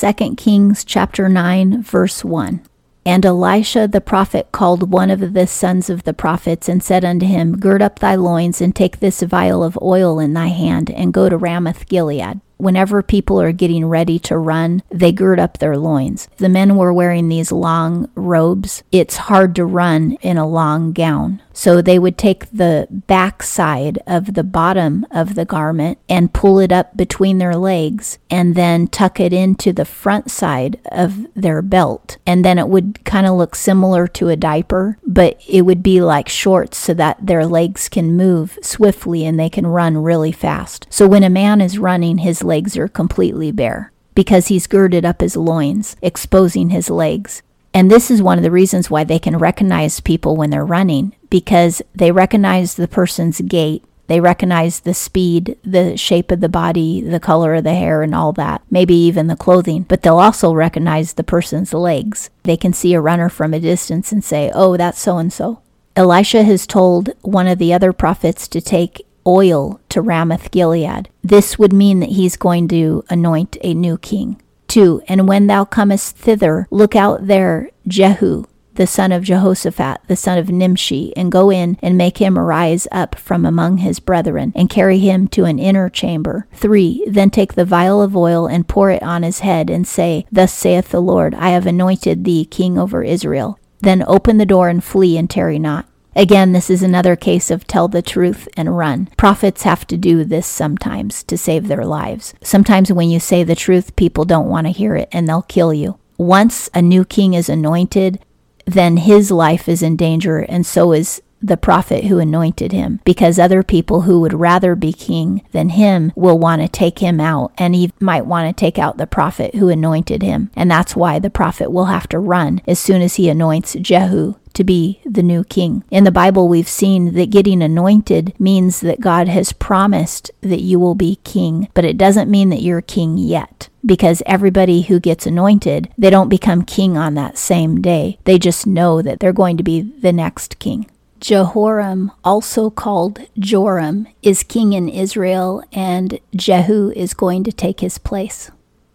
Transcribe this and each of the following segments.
2 Kings chapter 9 verse 1. And Elisha the prophet called one of the sons of the prophets and said unto him, Gird up thy loins and take this vial of oil in thy hand and go to Ramoth Gilead whenever people are getting ready to run, they gird up their loins. The men were wearing these long robes. It's hard to run in a long gown. So they would take the back side of the bottom of the garment and pull it up between their legs and then tuck it into the front side of their belt. And then it would kind of look similar to a diaper, but it would be like shorts so that their legs can move swiftly and they can run really fast. So when a man is running, his legs are completely bare because he's girded up his loins, exposing his legs. And this is one of the reasons why they can recognize people when they're running because they recognize the person's gait, they recognize the speed, the shape of the body, the color of the hair, and all that, maybe even the clothing, but they'll also recognize the person's legs. They can see a runner from a distance and say, oh, that's so and so. Elisha has told one of the other prophets to take oil to Ramoth Gilead. This would mean that he's going to anoint a new king. 2. And when thou comest thither, look out there Jehu, the son of Jehoshaphat, the son of Nimshi, and go in and make him arise up from among his brethren, and carry him to an inner chamber. 3. Then take the vial of oil and pour it on his head, and say, Thus saith the Lord, I have anointed thee king over Israel. Then open the door and flee and tarry not. Again, this is another case of tell the truth and run. Prophets have to do this sometimes to save their lives. Sometimes when you say the truth, people don't want to hear it and they'll kill you. Once a new king is anointed, then his life is in danger, and so is the prophet who anointed him, because other people who would rather be king than him will want to take him out, and he might want to take out the prophet who anointed him. And that's why the prophet will have to run as soon as he anoints Jehu to be the new king. In the Bible, we've seen that getting anointed means that God has promised that you will be king, but it doesn't mean that you're king yet. Because everybody who gets anointed, they don't become king on that same day. They just know that they're going to be the next king. Jehoram, also called Joram, is king in Israel, and Jehu is going to take his place.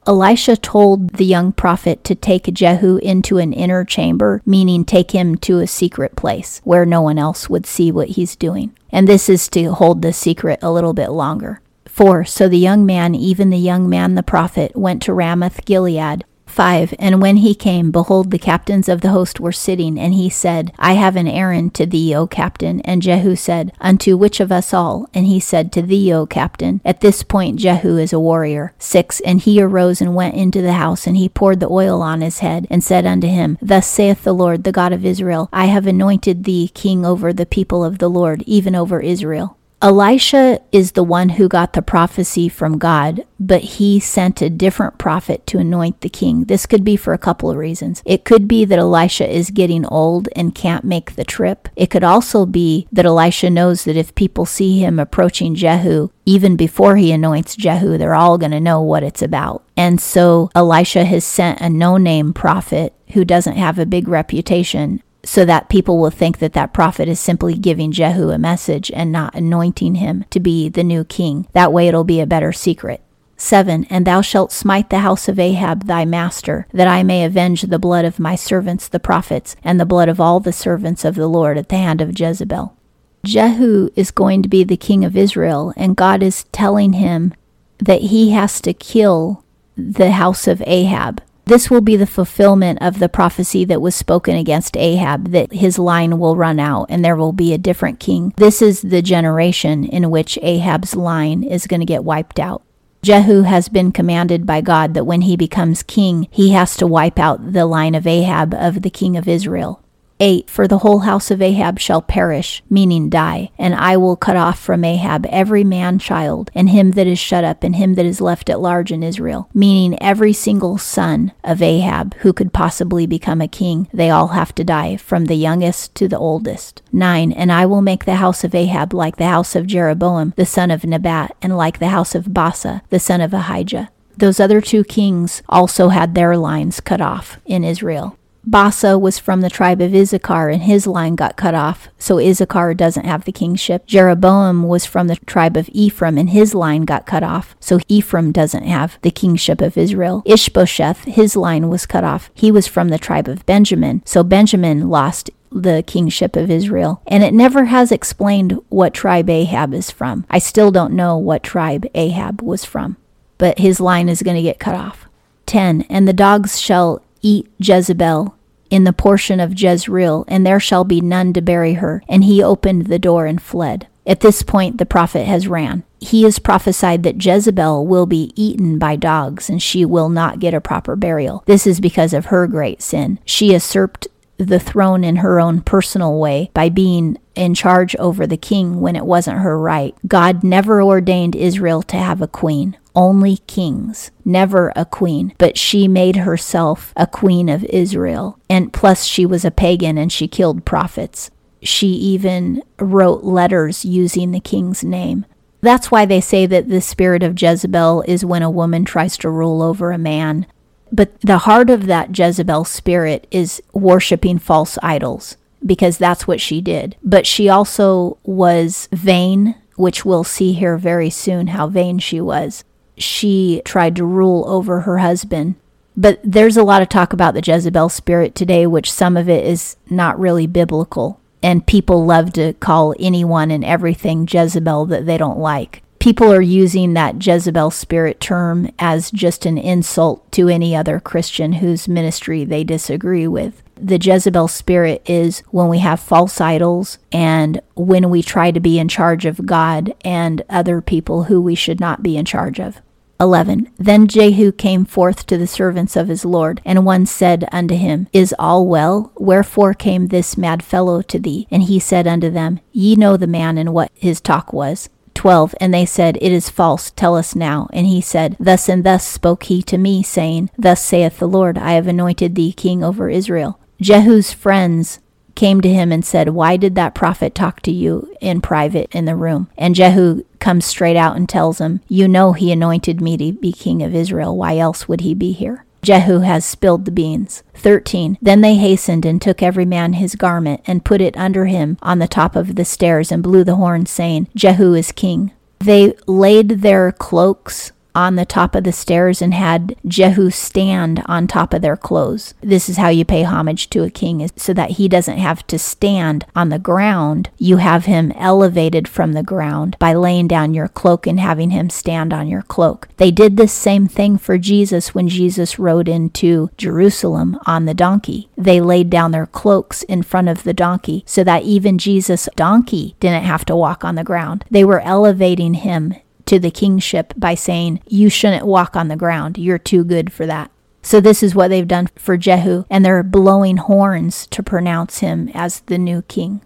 Elisha told the young prophet to take Jehu into an inner chamber, meaning take him to a secret place where no one else would see what he's doing. And this is to hold the secret a little bit longer. 4. So the young man, even the young man the prophet, went to Ramoth Gilead 5. And when he came, behold, the captains of the host were sitting, and he said, I have an errand to thee, O captain. And Jehu said, Unto which of us all? And he said, To thee, O captain. At this point, Jehu is a warrior. 6. And he arose and went into the house, and he poured the oil on his head, and said unto him, Thus saith the Lord, the God of Israel, I have anointed thee king over the people of the Lord, even over Israel. Elisha is the one who got the prophecy from God, but he sent a different prophet to anoint the king. This could be for a couple of reasons. It could be that Elisha is getting old and can't make the trip. It could also be that Elisha knows that if people see him approaching Jehu, even before he anoints Jehu, they're all going to know what it's about. And so Elisha has sent a no name prophet who doesn't have a big reputation so that people will think that that prophet is simply giving Jehu a message and not anointing him to be the new king. That way it'll be a better secret. 7. And thou shalt smite the house of Ahab thy master, that I may avenge the blood of my servants the prophets, and the blood of all the servants of the Lord at the hand of Jezebel. Jehu is going to be the king of Israel, and God is telling him that he has to kill the house of Ahab. This will be the fulfillment of the prophecy that was spoken against Ahab, that his line will run out and there will be a different king. This is the generation in which Ahab's line is going to get wiped out. Jehu has been commanded by God that when he becomes king, he has to wipe out the line of Ahab of the king of Israel. 8 For the whole house of Ahab shall perish, meaning die, and I will cut off from Ahab every man child, and him that is shut up, and him that is left at large in Israel, meaning every single son of Ahab who could possibly become a king. They all have to die, from the youngest to the oldest. 9 And I will make the house of Ahab like the house of Jeroboam, the son of Nebat, and like the house of Baasha, the son of Ahijah. Those other two kings also had their lines cut off in Israel. Baasha was from the tribe of Issachar, and his line got cut off, so Issachar doesn't have the kingship. Jeroboam was from the tribe of Ephraim, and his line got cut off, so Ephraim doesn't have the kingship of Israel. Ishbosheth, his line was cut off. He was from the tribe of Benjamin, so Benjamin lost the kingship of Israel. And it never has explained what tribe Ahab is from. I still don't know what tribe Ahab was from, but his line is going to get cut off. 10. And the dogs shall eat Jezebel in the portion of Jezreel, and there shall be none to bury her. And he opened the door and fled. At this point, the prophet has ran. He has prophesied that Jezebel will be eaten by dogs and she will not get a proper burial. This is because of her great sin. She usurped the throne in her own personal way by being in charge over the king when it wasn't her right. God never ordained Israel to have a queen, only kings, never a queen. But she made herself a queen of Israel. And plus, she was a pagan and she killed prophets. She even wrote letters using the king's name. That's why they say that the spirit of Jezebel is when a woman tries to rule over a man. But the heart of that Jezebel spirit is worshiping false idols because that's what she did. But she also was vain, which we'll see here very soon how vain she was. She tried to rule over her husband. But there's a lot of talk about the Jezebel spirit today, which some of it is not really biblical. And people love to call anyone and everything Jezebel that they don't like people are using that Jezebel spirit term as just an insult to any other Christian whose ministry they disagree with. The Jezebel spirit is when we have false idols and when we try to be in charge of God and other people who we should not be in charge of. 11. Then Jehu came forth to the servants of his Lord, and one said unto him, Is all well? Wherefore came this mad fellow to thee? And he said unto them, Ye know the man and what his talk was. 12 And they said, It is false, tell us now. And he said, Thus and thus spoke he to me, saying, Thus saith the Lord, I have anointed thee king over Israel. Jehu's friends came to him and said, Why did that prophet talk to you in private in the room? And Jehu comes straight out and tells him, You know he anointed me to be king of Israel. Why else would he be here? Jehu has spilled the beans. 13. Then they hastened and took every man his garment and put it under him on the top of the stairs and blew the horn, saying, Jehu is king. They laid their cloaks on the top of the stairs and had Jehu stand on top of their clothes. This is how you pay homage to a king, is so that he doesn't have to stand on the ground. You have him elevated from the ground by laying down your cloak and having him stand on your cloak. They did the same thing for Jesus when Jesus rode into Jerusalem on the donkey. They laid down their cloaks in front of the donkey so that even Jesus' donkey didn't have to walk on the ground. They were elevating him to the kingship by saying, You shouldn't walk on the ground. You're too good for that. So, this is what they've done for Jehu, and they're blowing horns to pronounce him as the new king.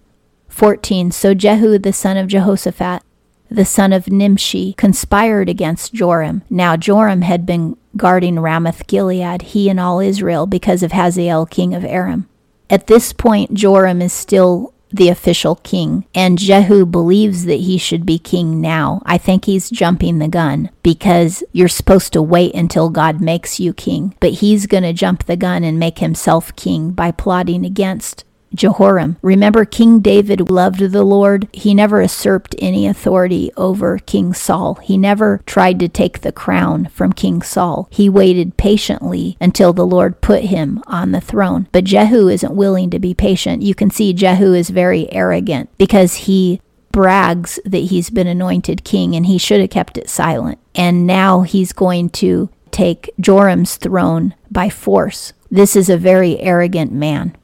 14. So Jehu, the son of Jehoshaphat, the son of Nimshi, conspired against Joram. Now, Joram had been guarding Ramoth Gilead, he and all Israel, because of Hazael, king of Aram. At this point, Joram is still the official king, and Jehu believes that he should be king now. I think he's jumping the gun because you're supposed to wait until God makes you king, but he's going to jump the gun and make himself king by plotting against Jehoram. Remember, King David loved the Lord. He never usurped any authority over King Saul. He never tried to take the crown from King Saul. He waited patiently until the Lord put him on the throne. But Jehu isn't willing to be patient. You can see Jehu is very arrogant because he brags that he's been anointed king and he should have kept it silent. And now he's going to take Joram's throne by force. This is a very arrogant man.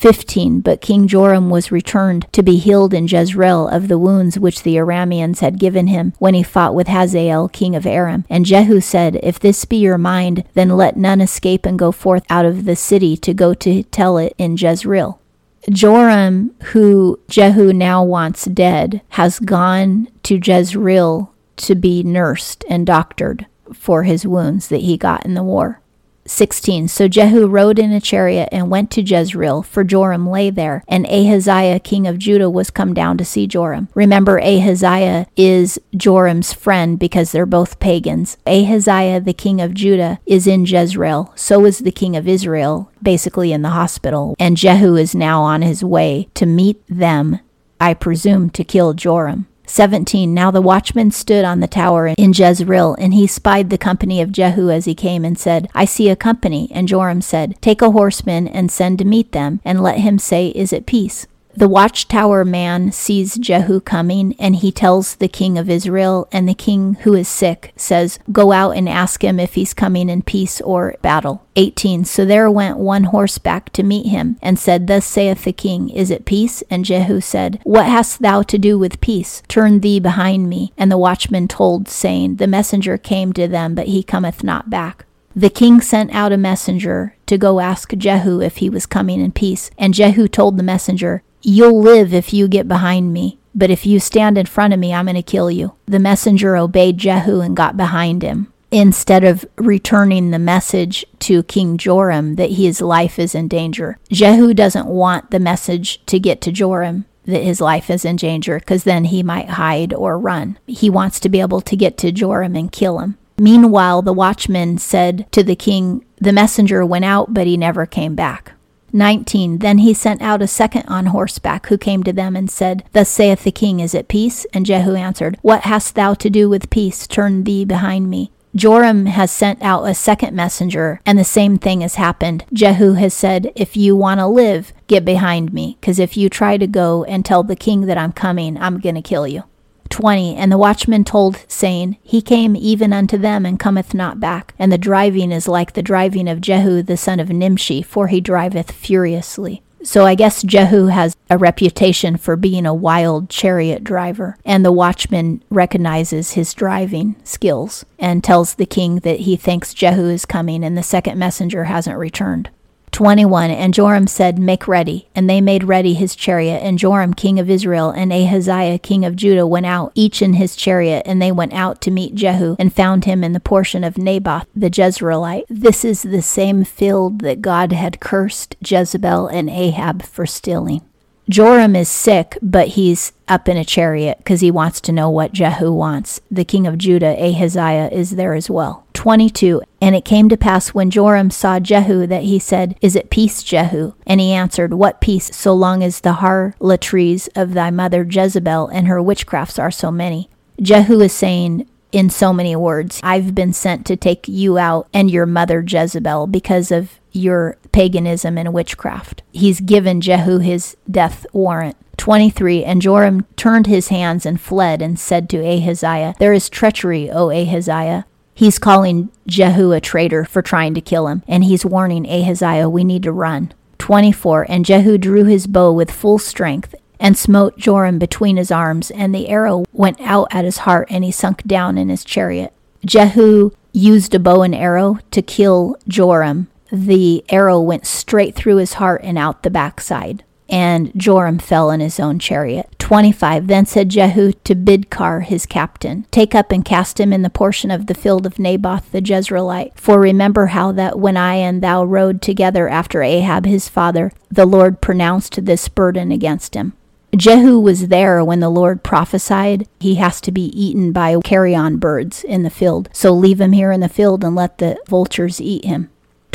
15. But King Joram was returned to be healed in Jezreel of the wounds which the Arameans had given him when he fought with Hazael, king of Aram. And Jehu said, If this be your mind, then let none escape and go forth out of the city to go to tell it in Jezreel. Joram, who Jehu now wants dead, has gone to Jezreel to be nursed and doctored for his wounds that he got in the war. 16. So Jehu rode in a chariot and went to Jezreel, for Joram lay there, and Ahaziah, king of Judah, was come down to see Joram. Remember, Ahaziah is Joram's friend because they're both pagans. Ahaziah, the king of Judah, is in Jezreel. So is the king of Israel, basically in the hospital. And Jehu is now on his way to meet them, I presume, to kill Joram. 17 Now the watchman stood on the tower in Jezreel, and he spied the company of Jehu as he came, and said, I see a company. And Joram said, Take a horseman and send to meet them, and let him say, Is it peace? The watchtower man sees Jehu coming, and he tells the king of Israel, and the king who is sick says, Go out and ask him if he's coming in peace or battle. 18. So there went one horseback to meet him, and said, Thus saith the king, Is it peace? And Jehu said, What hast thou to do with peace? Turn thee behind me. And the watchman told, saying, The messenger came to them, but he cometh not back. The king sent out a messenger to go ask Jehu if he was coming in peace. And Jehu told the messenger, You'll live if you get behind me, but if you stand in front of me, I'm going to kill you. The messenger obeyed Jehu and got behind him. Instead of returning the message to King Joram that his life is in danger, Jehu doesn't want the message to get to Joram that his life is in danger because then he might hide or run. He wants to be able to get to Joram and kill him. Meanwhile, the watchman said to the king, The messenger went out, but he never came back. 19. Then he sent out a second on horseback, who came to them and said, Thus saith the king, Is it peace? And Jehu answered, What hast thou to do with peace? Turn thee behind me. Joram has sent out a second messenger, and the same thing has happened. Jehu has said, If you want to live, get behind me, because if you try to go and tell the king that I'm coming, I'm going to kill you. 20. And the watchman told, saying, He came even unto them and cometh not back. And the driving is like the driving of Jehu the son of Nimshi, for he driveth furiously. So I guess Jehu has a reputation for being a wild chariot driver, and the watchman recognizes his driving skills and tells the king that he thinks Jehu is coming and the second messenger hasn't returned. 21 And Joram said, Make ready. And they made ready his chariot. And Joram, king of Israel, and Ahaziah, king of Judah, went out, each in his chariot. And they went out to meet Jehu, and found him in the portion of Naboth the Jezreelite. This is the same field that God had cursed Jezebel and Ahab for stealing. Joram is sick, but he's up in a chariot because he wants to know what Jehu wants. The king of Judah, Ahaziah, is there as well. 22. And it came to pass when Joram saw Jehu that he said, Is it peace, Jehu? And he answered, What peace, so long as the harlotries of thy mother Jezebel and her witchcrafts are so many? Jehu is saying, in so many words. I've been sent to take you out and your mother Jezebel because of your paganism and witchcraft. He's given Jehu his death warrant. 23 And Joram turned his hands and fled and said to Ahaziah, There is treachery, O Ahaziah. He's calling Jehu a traitor for trying to kill him, and he's warning Ahaziah, We need to run. 24 And Jehu drew his bow with full strength and smote Joram between his arms, and the arrow went out at his heart, and he sunk down in his chariot. Jehu used a bow and arrow to kill Joram. The arrow went straight through his heart and out the backside, and Joram fell in his own chariot. 25 Then said Jehu to Bidkar his captain, Take up and cast him in the portion of the field of Naboth the Jezreelite. For remember how that when I and thou rode together after Ahab his father, the Lord pronounced this burden against him. Jehu was there when the Lord prophesied he has to be eaten by carrion birds in the field. So leave him here in the field and let the vultures eat him.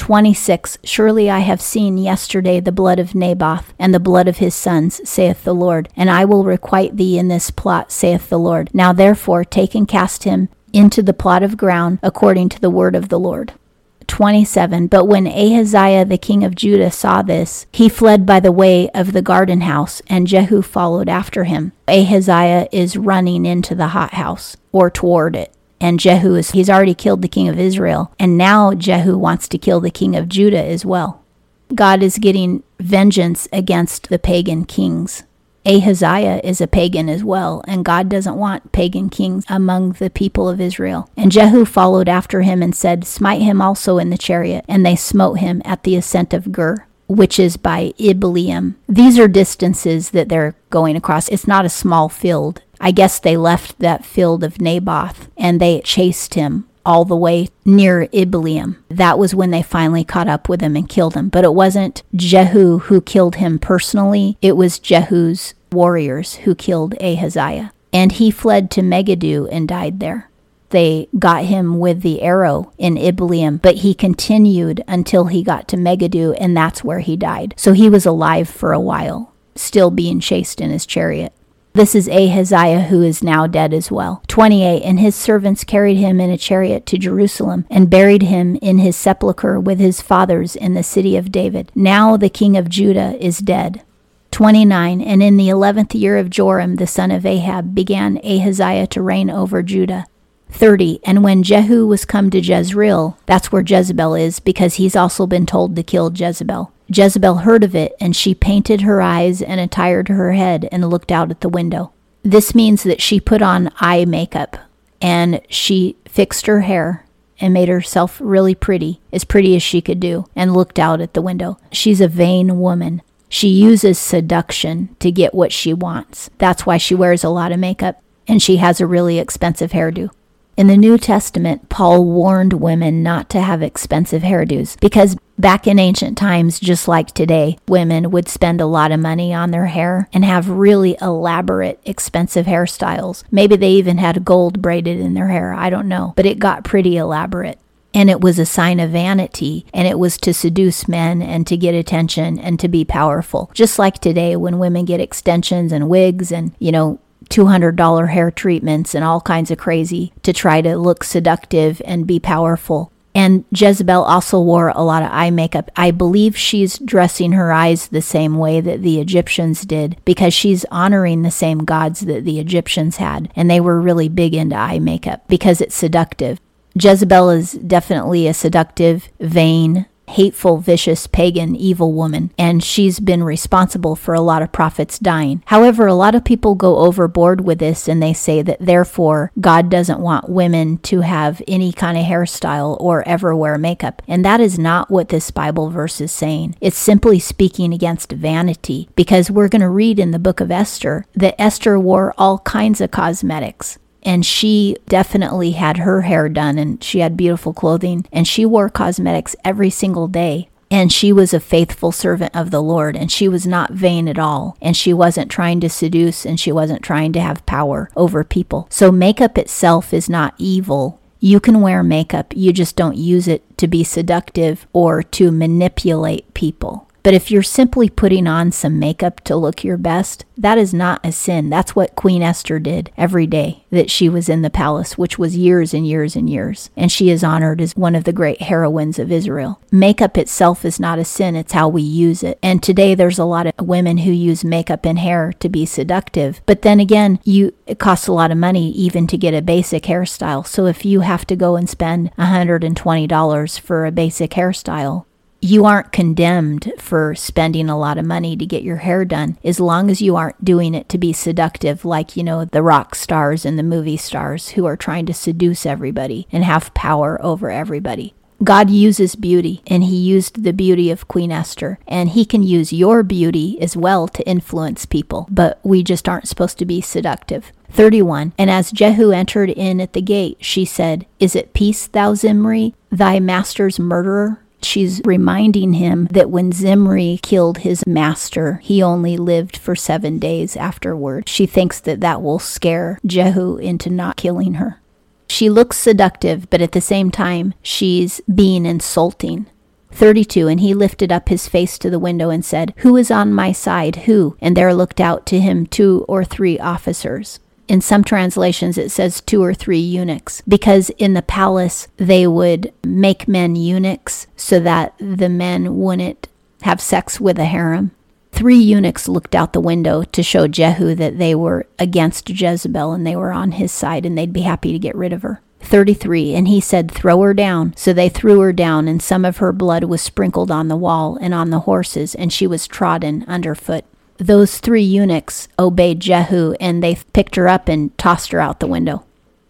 26 Surely I have seen yesterday the blood of Naboth and the blood of his sons, saith the Lord, and I will requite thee in this plot, saith the Lord. Now therefore take and cast him into the plot of ground according to the word of the Lord. 27 But when Ahaziah the king of Judah saw this, he fled by the way of the garden house, and Jehu followed after him. Ahaziah is running into the hothouse or toward it. And Jehu is, he's already killed the king of Israel. And now Jehu wants to kill the king of Judah as well. God is getting vengeance against the pagan kings. Ahaziah is a pagan as well, and God doesn't want pagan kings among the people of Israel. And Jehu followed after him and said, Smite him also in the chariot. And they smote him at the ascent of Gur which is by Ibleam. These are distances that they're going across. It's not a small field. I guess they left that field of Naboth and they chased him all the way near Ibleam. That was when they finally caught up with him and killed him. But it wasn't Jehu who killed him personally, it was Jehu's warriors who killed Ahaziah. And he fled to Megiddo and died there. They got him with the arrow in Ibleam, but he continued until he got to Megiddo, and that's where he died. So he was alive for a while, still being chased in his chariot. This is Ahaziah, who is now dead as well. 28. And his servants carried him in a chariot to Jerusalem, and buried him in his sepulchre with his fathers in the city of David. Now the king of Judah is dead. 29. And in the eleventh year of Joram the son of Ahab began Ahaziah to reign over Judah. 30. And when Jehu was come to Jezreel, that's where Jezebel is, because he's also been told to kill Jezebel. Jezebel heard of it, and she painted her eyes and attired her head and looked out at the window. This means that she put on eye makeup and she fixed her hair and made herself really pretty, as pretty as she could do, and looked out at the window. She's a vain woman. She uses seduction to get what she wants. That's why she wears a lot of makeup and she has a really expensive hairdo. In the New Testament, Paul warned women not to have expensive hairdos because back in ancient times, just like today, women would spend a lot of money on their hair and have really elaborate, expensive hairstyles. Maybe they even had gold braided in their hair. I don't know, but it got pretty elaborate. And it was a sign of vanity, and it was to seduce men and to get attention and to be powerful. Just like today, when women get extensions and wigs and, you know, $200 hair treatments and all kinds of crazy to try to look seductive and be powerful. And Jezebel also wore a lot of eye makeup. I believe she's dressing her eyes the same way that the Egyptians did because she's honoring the same gods that the Egyptians had. And they were really big into eye makeup because it's seductive. Jezebel is definitely a seductive, vain, hateful, vicious, pagan, evil woman, and she's been responsible for a lot of prophets dying. However, a lot of people go overboard with this and they say that therefore God doesn't want women to have any kind of hairstyle or ever wear makeup. And that is not what this Bible verse is saying. It's simply speaking against vanity because we're going to read in the book of Esther that Esther wore all kinds of cosmetics and she definitely had her hair done and she had beautiful clothing and she wore cosmetics every single day and she was a faithful servant of the Lord, and she was not vain at all, and she wasn't trying to seduce, and she wasn't trying to have power over people. So, makeup itself is not evil. You can wear makeup, you just don't use it to be seductive or to manipulate people. But if you're simply putting on some makeup to look your best, that is not a sin. That's what Queen Esther did every day that she was in the palace, which was years and years and years. And she is honored as one of the great heroines of Israel. Makeup itself is not a sin, it's how we use it. And today there's a lot of women who use makeup and hair to be seductive. But then again, you it costs a lot of money even to get a basic hairstyle. So if you have to go and spend $120 for a basic hairstyle, you aren't condemned for spending a lot of money to get your hair done as long as you aren't doing it to be seductive like you know the rock stars and the movie stars who are trying to seduce everybody and have power over everybody God uses beauty, and He used the beauty of Queen Esther, and He can use your beauty as well to influence people, but we just aren't supposed to be seductive. 31. And as Jehu entered in at the gate, she said, Is it peace, thou Zimri, thy master's murderer? She's reminding him that when Zimri killed his master, he only lived for seven days afterward. She thinks that that will scare Jehu into not killing her. She looks seductive, but at the same time, she's being insulting. 32 And he lifted up his face to the window and said, Who is on my side? Who? And there looked out to him two or three officers. In some translations, it says two or three eunuchs, because in the palace, they would make men eunuchs so that the men wouldn't have sex with a harem. Three eunuchs looked out the window to show Jehu that they were against Jezebel and they were on his side and they'd be happy to get rid of her. 33 And he said, Throw her down. So they threw her down, and some of her blood was sprinkled on the wall and on the horses, and she was trodden underfoot those three eunuchs obeyed Jehu and they picked her up and tossed her out the window.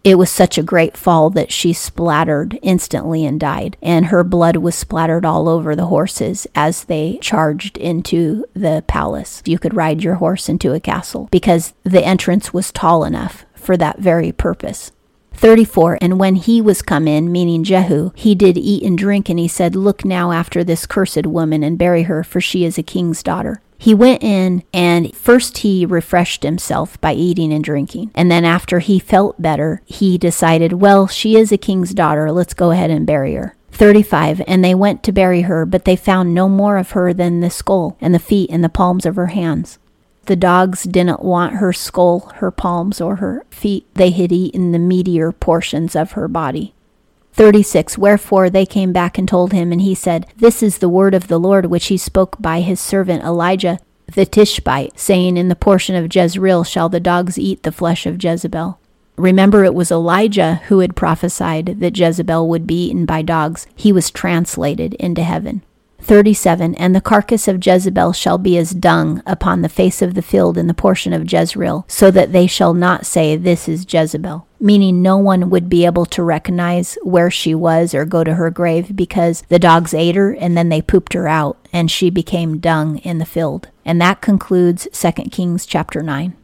It was such a great fall that she splattered instantly and died, and her blood was splattered all over the horses as they charged into the palace. You could ride your horse into a castle because the entrance was tall enough for that very purpose. 34 And when he was come in, meaning Jehu, he did eat and drink, and he said, Look now after this cursed woman, and bury her, for she is a king's daughter. He went in and first he refreshed himself by eating and drinking. And then after he felt better, he decided, well, she is a king's daughter. Let's go ahead and bury her. 35 And they went to bury her, but they found no more of her than the skull and the feet and the palms of her hands. The dogs didn't want her skull, her palms, or her feet. They had eaten the meatier portions of her body. 36 Wherefore they came back and told him, and he said, This is the word of the Lord which he spoke by his servant Elijah the Tishbite, saying, In the portion of Jezreel shall the dogs eat the flesh of Jezebel. Remember, it was Elijah who had prophesied that Jezebel would be eaten by dogs. He was translated into heaven. 37 And the carcass of Jezebel shall be as dung upon the face of the field in the portion of Jezreel, so that they shall not say, This is Jezebel. Meaning, no one would be able to recognize where she was or go to her grave because the dogs ate her and then they pooped her out and she became dung in the field. And that concludes 2 Kings chapter 9.